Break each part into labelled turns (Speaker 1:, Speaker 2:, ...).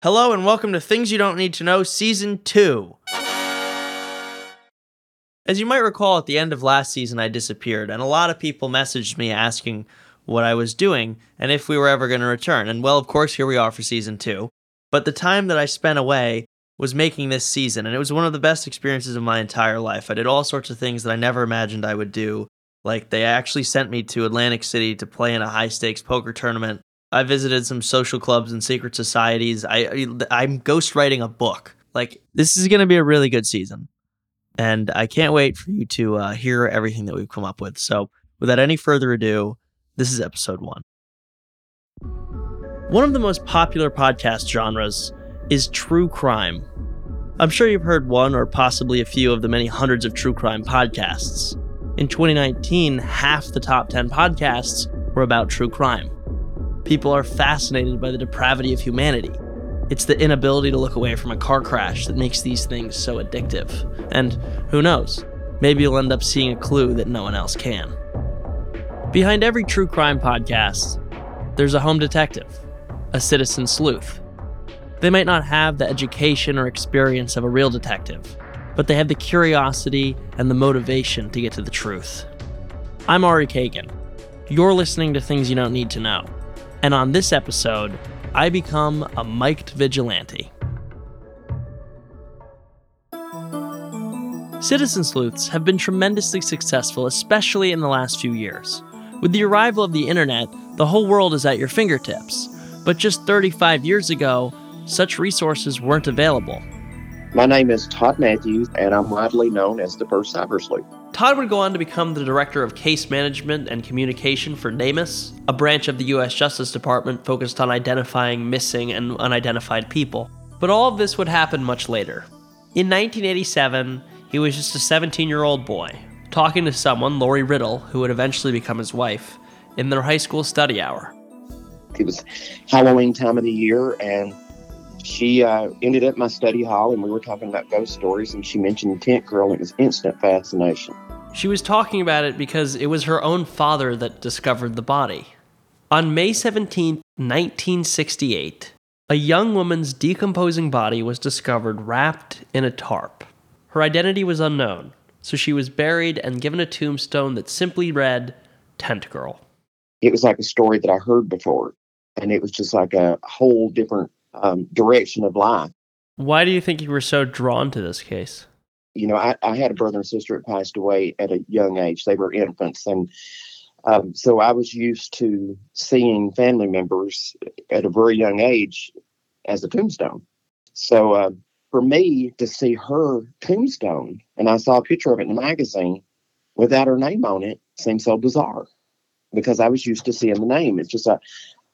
Speaker 1: Hello and welcome to Things You Don't Need to Know Season 2. As you might recall, at the end of last season, I disappeared, and a lot of people messaged me asking what I was doing and if we were ever going to return. And well, of course, here we are for Season 2. But the time that I spent away was making this season, and it was one of the best experiences of my entire life. I did all sorts of things that I never imagined I would do. Like, they actually sent me to Atlantic City to play in a high stakes poker tournament I visited some social clubs and secret societies. I I'm ghostwriting a book. Like this is going to be a really good season, and I can't wait for you to uh, hear everything that we've come up with. So, without any further ado, this is episode one. One of the most popular podcast genres is true crime. I'm sure you've heard one or possibly a few of the many hundreds of true crime podcasts. In 2019, half the top 10 podcasts were about true crime. People are fascinated by the depravity of humanity. It's the inability to look away from a car crash that makes these things so addictive. And who knows? Maybe you'll end up seeing a clue that no one else can. Behind every true crime podcast, there's a home detective, a citizen sleuth. They might not have the education or experience of a real detective, but they have the curiosity and the motivation to get to the truth. I'm Ari Kagan. You're listening to Things You Don't Need to Know. And on this episode, I become a mic'd vigilante. Citizen sleuths have been tremendously successful, especially in the last few years. With the arrival of the internet, the whole world is at your fingertips. But just 35 years ago, such resources weren't available.
Speaker 2: My name is Todd Matthews, and I'm widely known as the first cyber sleuth.
Speaker 1: Todd would go on to become the director of case management and communication for NamUs, a branch of the U.S. Justice Department focused on identifying missing and unidentified people. But all of this would happen much later. In 1987, he was just a 17 year old boy, talking to someone, Lori Riddle, who would eventually become his wife, in their high school study hour.
Speaker 2: It was Halloween time of the year, and she uh, ended up my study hall, and we were talking about ghost stories, and she mentioned tent girl, and it was instant fascination.
Speaker 1: She was talking about it because it was her own father that discovered the body. On May 17, 1968, a young woman's decomposing body was discovered wrapped in a tarp. Her identity was unknown, so she was buried and given a tombstone that simply read, Tent Girl.
Speaker 2: It was like a story that I heard before, and it was just like a whole different um, direction of life.
Speaker 1: Why do you think you were so drawn to this case?
Speaker 2: You know, I, I had a brother and sister that passed away at a young age. They were infants. And um, so I was used to seeing family members at a very young age as a tombstone. So uh, for me to see her tombstone, and I saw a picture of it in the magazine without her name on it, seemed so bizarre because I was used to seeing the name. It's just a,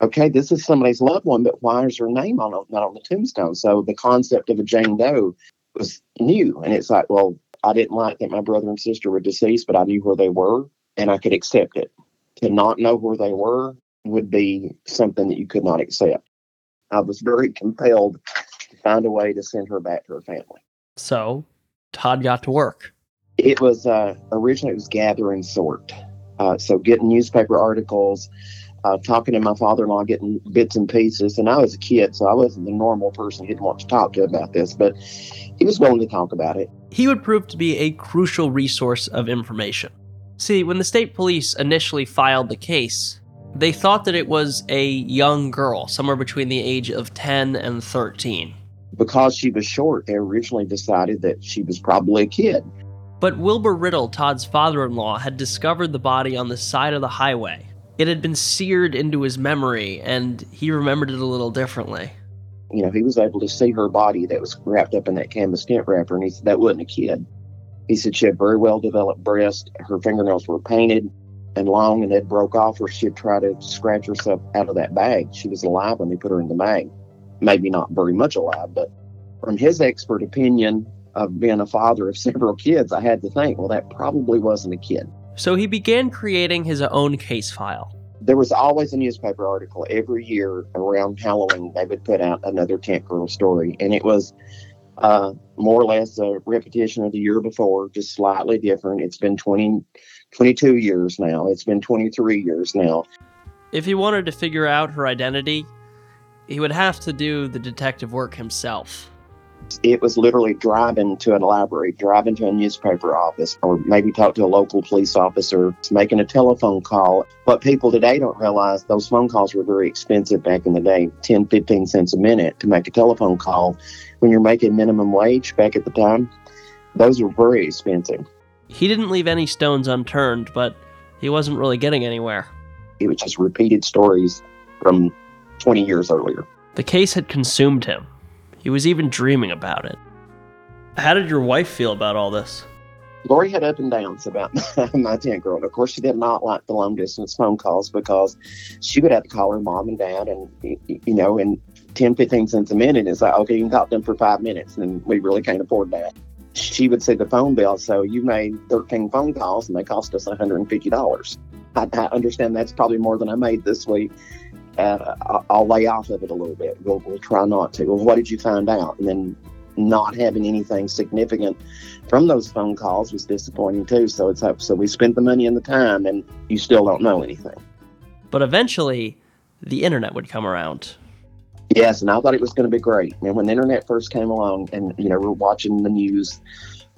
Speaker 2: okay, this is somebody's loved one, but why is her name on not on the tombstone? So the concept of a Jane Doe was new. And it's like, well, I didn't like that my brother and sister were deceased, but I knew where they were and I could accept it. To not know where they were would be something that you could not accept. I was very compelled to find a way to send her back to her family.
Speaker 1: So Todd got to work.
Speaker 2: It was uh, originally it was gather and sort. Uh, so getting newspaper articles, uh, talking to my father-in-law, getting bits and pieces. And I was a kid, so I wasn't the normal person he didn't want to talk to about this, but he was willing to talk about it.
Speaker 1: He would prove to be a crucial resource of information. See, when the state police initially filed the case, they thought that it was a young girl, somewhere between the age of 10 and 13.
Speaker 2: Because she was short, they originally decided that she was probably a kid.
Speaker 1: But Wilbur Riddle, Todd's father in law, had discovered the body on the side of the highway it had been seared into his memory, and he remembered it a little differently.
Speaker 2: You know, he was able to see her body that was wrapped up in that canvas tent wrapper, and he said that wasn't a kid. He said she had very well developed breasts. Her fingernails were painted and long, and they broke off where she'd try to scratch herself out of that bag. She was alive when they put her in the bag. Maybe not very much alive, but from his expert opinion of being a father of several kids, I had to think, well, that probably wasn't a kid.
Speaker 1: So he began creating his own case file.
Speaker 2: There was always a newspaper article every year around Halloween. They would put out another Tent Girl story, and it was uh, more or less a repetition of the year before, just slightly different. It's been 20, 22 years now. It's been 23 years now.
Speaker 1: If he wanted to figure out her identity, he would have to do the detective work himself.
Speaker 2: It was literally driving to a library, driving to a newspaper office, or maybe talk to a local police officer, making a telephone call. But people today don't realize those phone calls were very expensive back in the day 10, 15 cents a minute to make a telephone call. When you're making minimum wage back at the time, those were very expensive.
Speaker 1: He didn't leave any stones unturned, but he wasn't really getting anywhere.
Speaker 2: It was just repeated stories from 20 years earlier.
Speaker 1: The case had consumed him. He was even dreaming about it. How did your wife feel about all this?
Speaker 2: Lori had up and downs about my tent girl. Of course, she did not like the long distance phone calls because she would have to call her mom and dad, and you know, and 10, 15 cents a minute is like, okay, you can talk to them for five minutes, and we really can't afford that. She would see the phone bill, so you made 13 phone calls, and they cost us $150. I, I understand that's probably more than I made this week uh, I'll lay off of it a little bit. We'll, we'll try not to. Well, what did you find out? And then not having anything significant from those phone calls was disappointing too. So it's up. So we spent the money and the time, and you still don't know anything.
Speaker 1: But eventually, the internet would come around.
Speaker 2: Yes, and I thought it was going to be great. And when the internet first came along, and you know, we're watching the news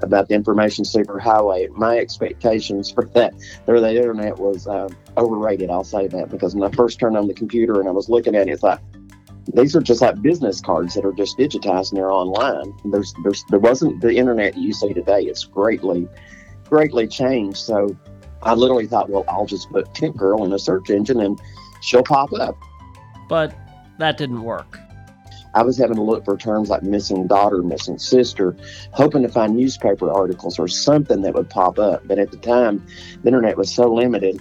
Speaker 2: about the information superhighway. My expectations for that or the internet was uh, overrated. I'll say that because when I first turned on the computer and I was looking at it, it's like these are just like business cards that are just digitized and they're online. There's, there's there wasn't the internet you see today. It's greatly, greatly changed. So I literally thought, well, I'll just put Tent Girl in a search engine and she'll pop up.
Speaker 1: But that didn't work.
Speaker 2: I was having to look for terms like missing daughter, missing sister, hoping to find newspaper articles or something that would pop up. But at the time, the internet was so limited.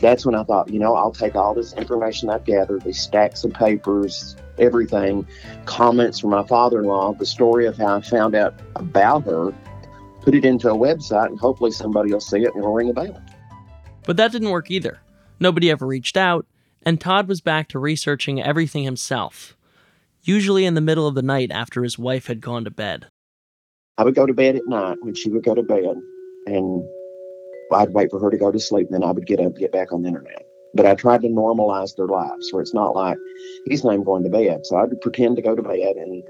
Speaker 2: That's when I thought, you know, I'll take all this information I've gathered, these stacks of papers, everything, comments from my father in law, the story of how I found out about her, put it into a website, and hopefully somebody will see it and it'll ring a bell.
Speaker 1: But that didn't work either. Nobody ever reached out, and Todd was back to researching everything himself usually in the middle of the night after his wife had gone to bed.
Speaker 2: I would go to bed at night when she would go to bed, and I'd wait for her to go to sleep, and then I would get up get back on the internet. But I tried to normalize their lives where it's not like he's not even going to bed. So I'd pretend to go to bed and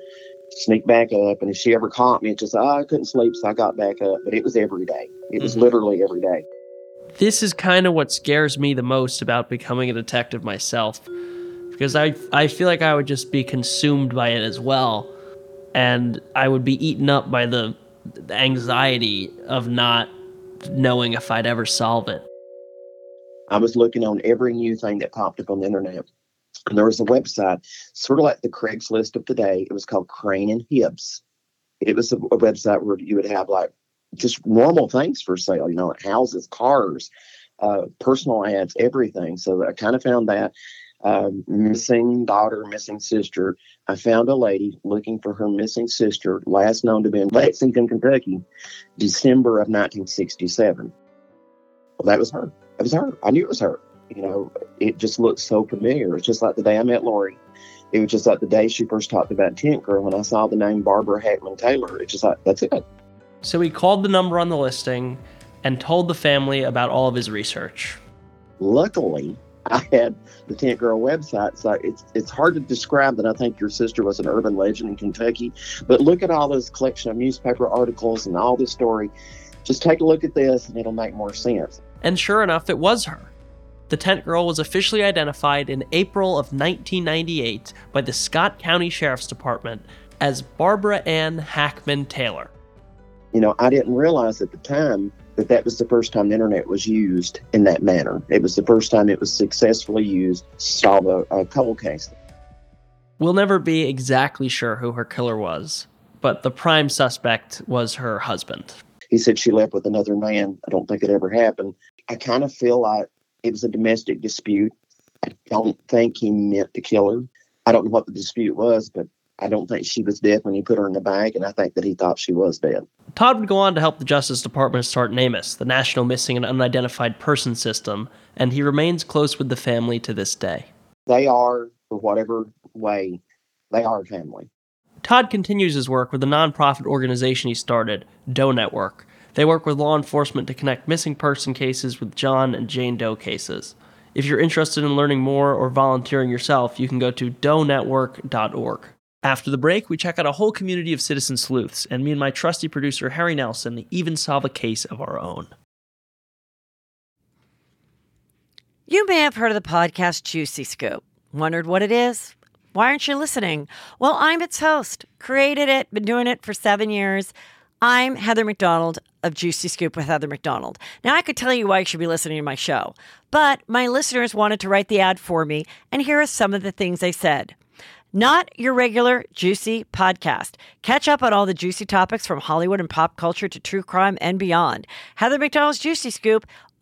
Speaker 2: sneak back up. And if she ever caught me, it's just, oh, I couldn't sleep, so I got back up. But it was every day. It was mm-hmm. literally every day.
Speaker 1: This is kind of what scares me the most about becoming a detective myself because I I feel like I would just be consumed by it as well, and I would be eaten up by the, the anxiety of not knowing if I'd ever solve it.
Speaker 2: I was looking on every new thing that popped up on the internet. And there was a website, sort of like the Craigslist of today. It was called Crane and Hibbs. It was a, a website where you would have like just normal things for sale, you know, houses, cars, uh, personal ads, everything. So I kind of found that um, missing daughter, missing sister. I found a lady looking for her missing sister, last known to be in Lexington, Kentucky, December of 1967. Well, that was her. That was her. I knew it was her. You know, it just looked so familiar. It's just like the day I met Lori. It was just like the day she first talked about Tent Girl. When I saw the name Barbara Hackman Taylor, it's just like, that's it.
Speaker 1: So he called the number on the listing and told the family about all of his research.
Speaker 2: Luckily, I had the Tent Girl website, so it's it's hard to describe that I think your sister was an urban legend in Kentucky. But look at all this collection of newspaper articles and all this story. Just take a look at this, and it'll make more sense.
Speaker 1: And sure enough, it was her. The Tent Girl was officially identified in April of 1998 by the Scott County Sheriff's Department as Barbara Ann Hackman Taylor.
Speaker 2: You know, I didn't realize at the time that that was the first time the internet was used in that manner. It was the first time it was successfully used to solve a, a cold case.
Speaker 1: We'll never be exactly sure who her killer was, but the prime suspect was her husband.
Speaker 2: He said she left with another man. I don't think it ever happened. I kind of feel like it was a domestic dispute. I don't think he meant to kill her. I don't know what the dispute was, but I don't think she was dead when he put her in the bag, and I think that he thought she was dead.
Speaker 1: Todd would go on to help the Justice Department start NamUs, the National Missing and Unidentified Person System, and he remains close with the family to this day.
Speaker 2: They are, for whatever way, they are family.
Speaker 1: Todd continues his work with the nonprofit organization he started, Doe Network. They work with law enforcement to connect missing person cases with John and Jane Doe cases. If you're interested in learning more or volunteering yourself, you can go to doenetwork.org. After the break, we check out a whole community of citizen sleuths, and me and my trusty producer, Harry Nelson, even solve a case of our own.
Speaker 3: You may have heard of the podcast Juicy Scoop. Wondered what it is? Why aren't you listening? Well, I'm its host, created it, been doing it for seven years. I'm Heather McDonald of Juicy Scoop with Heather McDonald. Now, I could tell you why you should be listening to my show, but my listeners wanted to write the ad for me, and here are some of the things they said. Not your regular juicy podcast. Catch up on all the juicy topics from Hollywood and pop culture to true crime and beyond. Heather McDonald's Juicy Scoop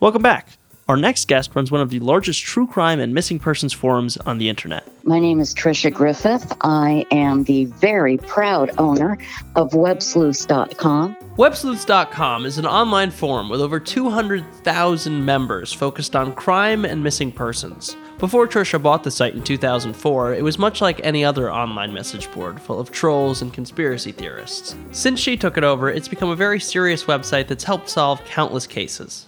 Speaker 1: Welcome back. Our next guest runs one of the largest true crime and missing persons forums on the internet.
Speaker 4: My name is Tricia Griffith. I am the very proud owner of websleuths.com.
Speaker 1: Websleuths.com is an online forum with over 200,000 members focused on crime and missing persons. Before Trisha bought the site in 2004, it was much like any other online message board, full of trolls and conspiracy theorists. Since she took it over, it's become a very serious website that's helped solve countless cases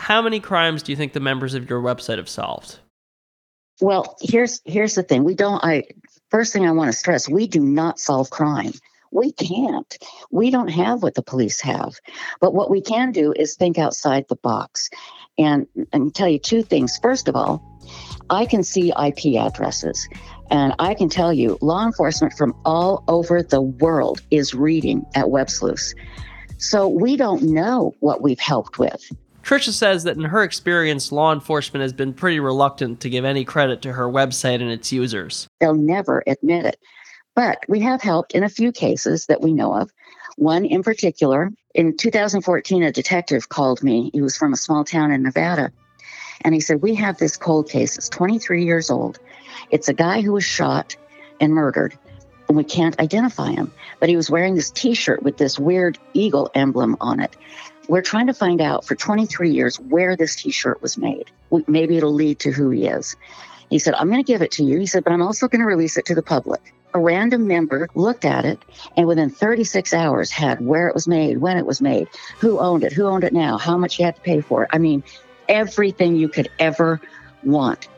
Speaker 1: how many crimes do you think the members of your website have solved?
Speaker 4: Well, here's here's the thing. We don't I first thing I want to stress, we do not solve crime. We can't. We don't have what the police have. But what we can do is think outside the box. And and tell you two things. First of all, I can see IP addresses. And I can tell you, law enforcement from all over the world is reading at Web Sleuths. So we don't know what we've helped with.
Speaker 1: Tricia says that in her experience, law enforcement has been pretty reluctant to give any credit to her website and its users.
Speaker 4: They'll never admit it. But we have helped in a few cases that we know of. One in particular, in 2014, a detective called me. He was from a small town in Nevada. And he said, We have this cold case. It's 23 years old. It's a guy who was shot and murdered, and we can't identify him. But he was wearing this t shirt with this weird eagle emblem on it. We're trying to find out for 23 years where this t shirt was made. Maybe it'll lead to who he is. He said, I'm going to give it to you. He said, but I'm also going to release it to the public. A random member looked at it and within 36 hours had where it was made, when it was made, who owned it, who owned it now, how much you had to pay for it. I mean, everything you could ever want.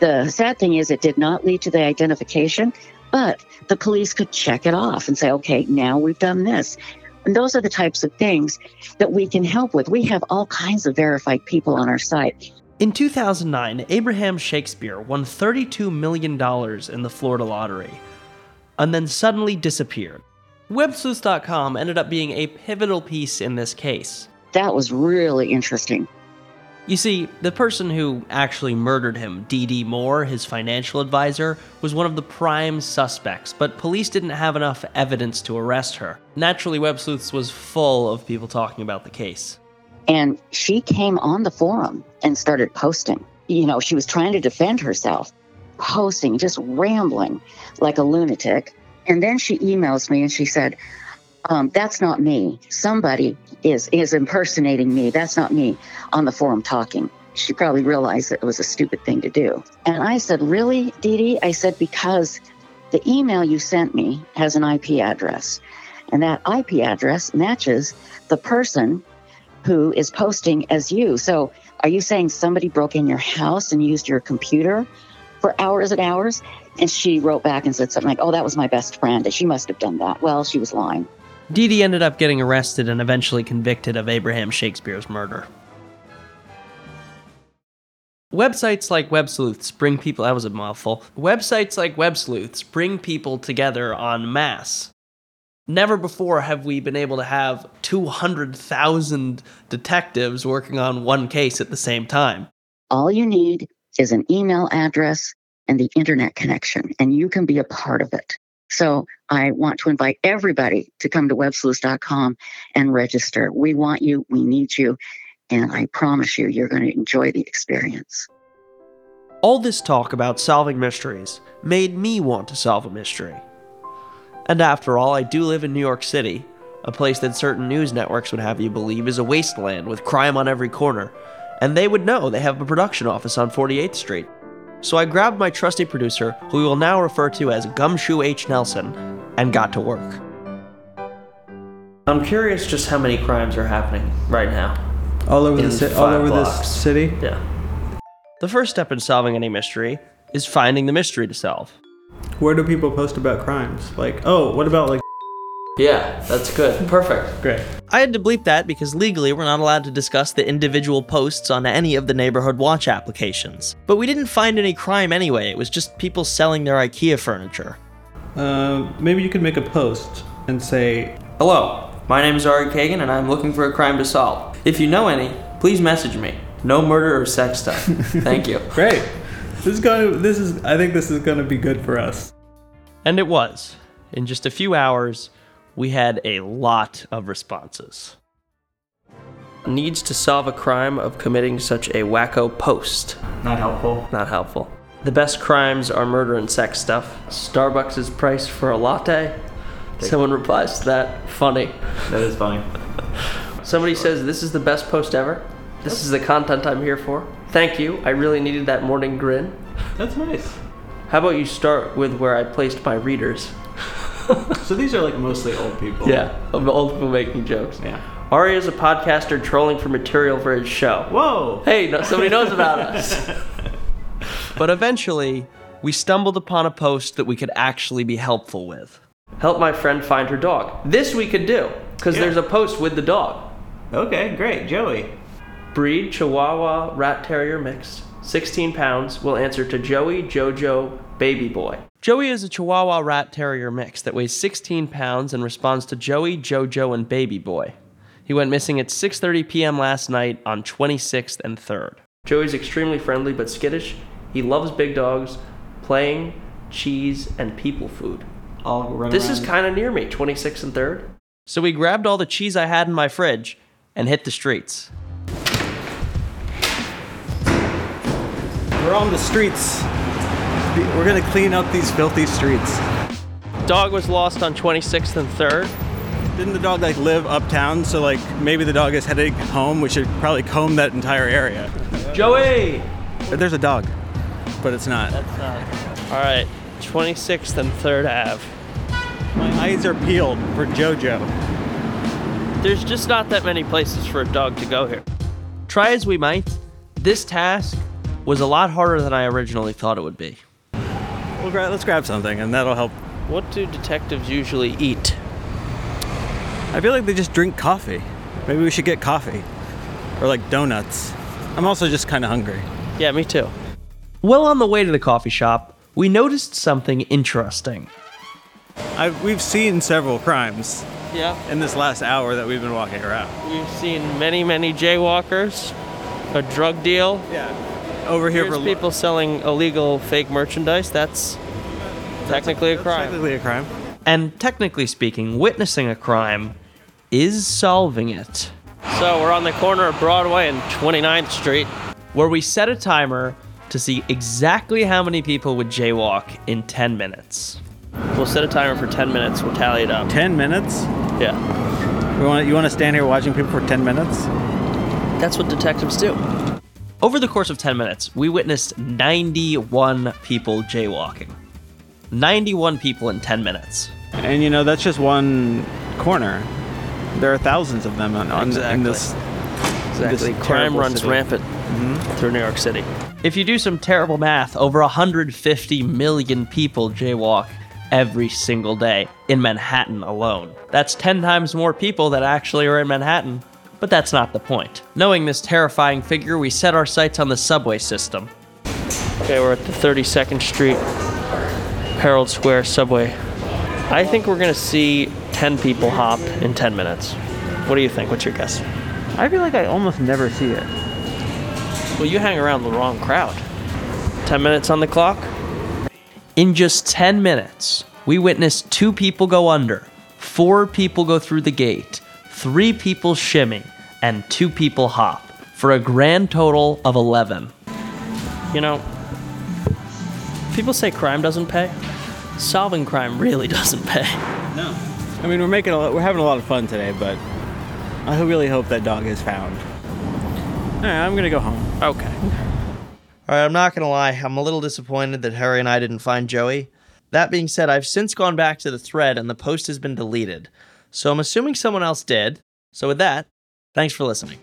Speaker 4: The sad thing is, it did not lead to the identification, but the police could check it off and say, okay, now we've done this. And those are the types of things that we can help with. We have all kinds of verified people on our site.
Speaker 1: In 2009, Abraham Shakespeare won $32 million in the Florida lottery and then suddenly disappeared. WebSleuth.com ended up being a pivotal piece in this case.
Speaker 4: That was really interesting.
Speaker 1: You see, the person who actually murdered him, Dee Dee Moore, his financial advisor, was one of the prime suspects, but police didn't have enough evidence to arrest her. Naturally, Web Sleuths was full of people talking about the case.
Speaker 4: And she came on the forum and started posting. You know, she was trying to defend herself, posting, just rambling like a lunatic. And then she emails me and she said, um, that's not me. Somebody is is impersonating me. That's not me on the forum talking. She probably realized that it was a stupid thing to do. And I said, Really, Dee Dee? I said, Because the email you sent me has an IP address. And that IP address matches the person who is posting as you. So are you saying somebody broke in your house and used your computer for hours and hours? And she wrote back and said something like, Oh, that was my best friend. She must have done that. Well, she was lying.
Speaker 1: Dee ended up getting arrested and eventually convicted of Abraham Shakespeare's murder. Websites like Web Sleuths bring people, that was a mouthful. Websites like Web Sleuths bring people together en masse. Never before have we been able to have 200,000 detectives working on one case at the same time.
Speaker 4: All you need is an email address and the internet connection, and you can be a part of it. So I want to invite everybody to come to websleuths.com and register. We want you, we need you, And I promise you, you're going to enjoy the experience.
Speaker 1: All this talk about solving mysteries made me want to solve a mystery. And after all, I do live in New York City, a place that certain news networks would have you believe is a wasteland with crime on every corner, and they would know they have a production office on 48th Street. So I grabbed my trusty producer, who we will now refer to as Gumshoe H. Nelson, and got to work. I'm curious just how many crimes are happening right now.
Speaker 5: All over the ci- all over
Speaker 1: blocks.
Speaker 5: this city.
Speaker 1: Yeah. The first step in solving any mystery is finding the mystery to solve.
Speaker 5: Where do people post about crimes? Like, oh, what about like?
Speaker 1: Yeah, that's good. Perfect.
Speaker 5: Great.
Speaker 1: I had to bleep that because legally we're not allowed to discuss the individual posts on any of the neighborhood watch applications. But we didn't find any crime anyway, it was just people selling their IKEA furniture.
Speaker 5: Uh, maybe you could make a post and say,
Speaker 1: Hello, my name is Ari Kagan and I'm looking for a crime to solve. If you know any, please message me. No murder or sex stuff. Thank you.
Speaker 5: "Great, this is going. to This is. I think this is going to be good for us."
Speaker 1: And it was. In just a few hours, we had a lot of responses. Needs to solve a crime of committing such a wacko post.
Speaker 5: Not helpful.
Speaker 1: Not helpful. The best crimes are murder and sex stuff. Starbucks is priced for a latte. Someone replies to that. Funny.
Speaker 5: That is funny.
Speaker 1: Somebody says, This is the best post ever. This is the content I'm here for. Thank you. I really needed that morning grin.
Speaker 5: That's nice.
Speaker 1: How about you start with where I placed my readers?
Speaker 5: So these are like mostly old people.
Speaker 1: Yeah, of old people making jokes.
Speaker 5: Yeah.
Speaker 1: Ari is a podcaster trolling for material for his show.
Speaker 5: Whoa.
Speaker 1: Hey, no, somebody knows about us. but eventually, we stumbled upon a post that we could actually be helpful with. Help my friend find her dog. This we could do, because
Speaker 5: Yeah.
Speaker 1: there's a post with the dog.
Speaker 5: Okay, great, Joey.
Speaker 1: Breed Chihuahua Rat Terrier mixed, 16 pounds, will answer to Joey Jojo Baby Boy. Joey is a Chihuahua Rat Terrier mix that weighs 16 pounds and responds to Joey, Jojo, and Baby Boy. He went missing at 6:30 p.m. last night on 26th and 3rd. Joey's extremely friendly but skittish. He loves big dogs, playing, cheese, and people food.
Speaker 5: I'll run
Speaker 1: This is kind of near me, 26th and 3rd. So we grabbed all the cheese I had in my fridge and hit the streets.
Speaker 5: We're on the streets. We're gonna clean up these filthy streets.
Speaker 1: Dog was lost on 26th and 3rd.
Speaker 5: Didn't the dog like live uptown? So like maybe the dog is heading home. We should probably comb that entire area.
Speaker 1: Joey!
Speaker 5: There's a dog, but it's not.
Speaker 1: All right, 26th and 3rd Ave.
Speaker 5: My eyes are peeled for JoJo.
Speaker 1: There's just not that many places for a dog to go here. Try as we might, this task was a lot harder than I originally thought it would be.
Speaker 5: We'll gra- let's grab something, and that'll help.
Speaker 1: What do detectives usually eat?
Speaker 5: I feel like they just drink coffee. Maybe we should get coffee, or like donuts. I'm also just kind of hungry.
Speaker 1: Yeah, me too. Well, on the way to the coffee shop, we noticed something interesting.
Speaker 5: I, we've seen several crimes
Speaker 1: Yeah,
Speaker 5: in this last hour that we've been walking around.
Speaker 1: we've seen many, many jaywalkers, a drug deal.
Speaker 5: Yeah. Over here
Speaker 1: Here's
Speaker 5: for
Speaker 1: people selling illegal fake merchandise. That's technically a
Speaker 5: That's
Speaker 1: crime.
Speaker 5: Technically a crime.
Speaker 1: And technically speaking, witnessing a crime is solving it. So we're on the corner of Broadway and 29th Street, where we set a timer to see exactly how many people would jaywalk in 10 minutes. We'll set a timer for 10 minutes. We'll tally it up.
Speaker 5: Ten minutes.
Speaker 1: Yeah.
Speaker 5: We want you want to stand here watching people for ten minutes?
Speaker 1: That's what detectives do. Over the course of 10 minutes, we witnessed 91 people jaywalking. 91 people in 10 minutes.
Speaker 5: And you know that's just one corner. There are thousands of them on, on in
Speaker 1: Exactly.
Speaker 5: this.
Speaker 1: Exactly.
Speaker 5: this
Speaker 1: Crime runs
Speaker 5: city.
Speaker 1: rampant mm-hmm. through New York City. If you do some terrible math, over 150 million people jaywalk every single day in Manhattan alone. That's 10 times more people that actually are in Manhattan. But that's not the point. Knowing this terrifying figure, we set our sights on the subway system. Okay, we're at the 32nd Street Herald Square subway. I think we're gonna see 10 people hop in 10 minutes. What do you think? What's your guess?
Speaker 5: I feel like I almost never see it.
Speaker 1: Well, you hang around the wrong crowd. 10 minutes on the clock? In just 10 minutes, we witnessed two people go under, four people go through the gate, three people shimmy, and two people hop. for a grand total of 11. You know, people say crime doesn't pay. Solving crime really doesn't pay.
Speaker 5: No. I mean, we're making a lot, we're having a lot of fun today, but I really hope that dog is found. All right, I'm gonna go home.
Speaker 1: Okay. All right, I'm not going to lie. I'm a little disappointed that Harry and I didn't find Joey. That being said, I've since gone back to the thread and the post has been deleted. So I'm assuming someone else did. So with that, thanks for listening.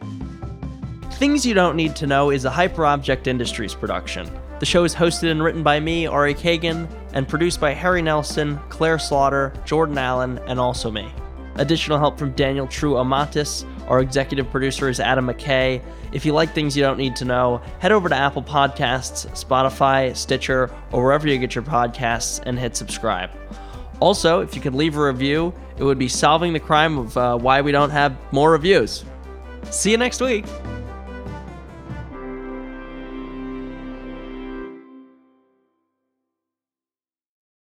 Speaker 1: Things You Don't Need to Know is a Hyperobject Industries production. The show is hosted and written by me, Ari Kagan, and produced by Harry Nelson, Claire Slaughter, Jordan Allen, and also me. Additional help from Daniel True Amatis. Our executive producer is Adam McKay. If you like things you don't need to know, head over to Apple Podcasts, Spotify, Stitcher, or wherever you get your podcasts and hit subscribe. Also, if you could leave a review, it would be solving the crime of uh, why we don't have more reviews. See you next week.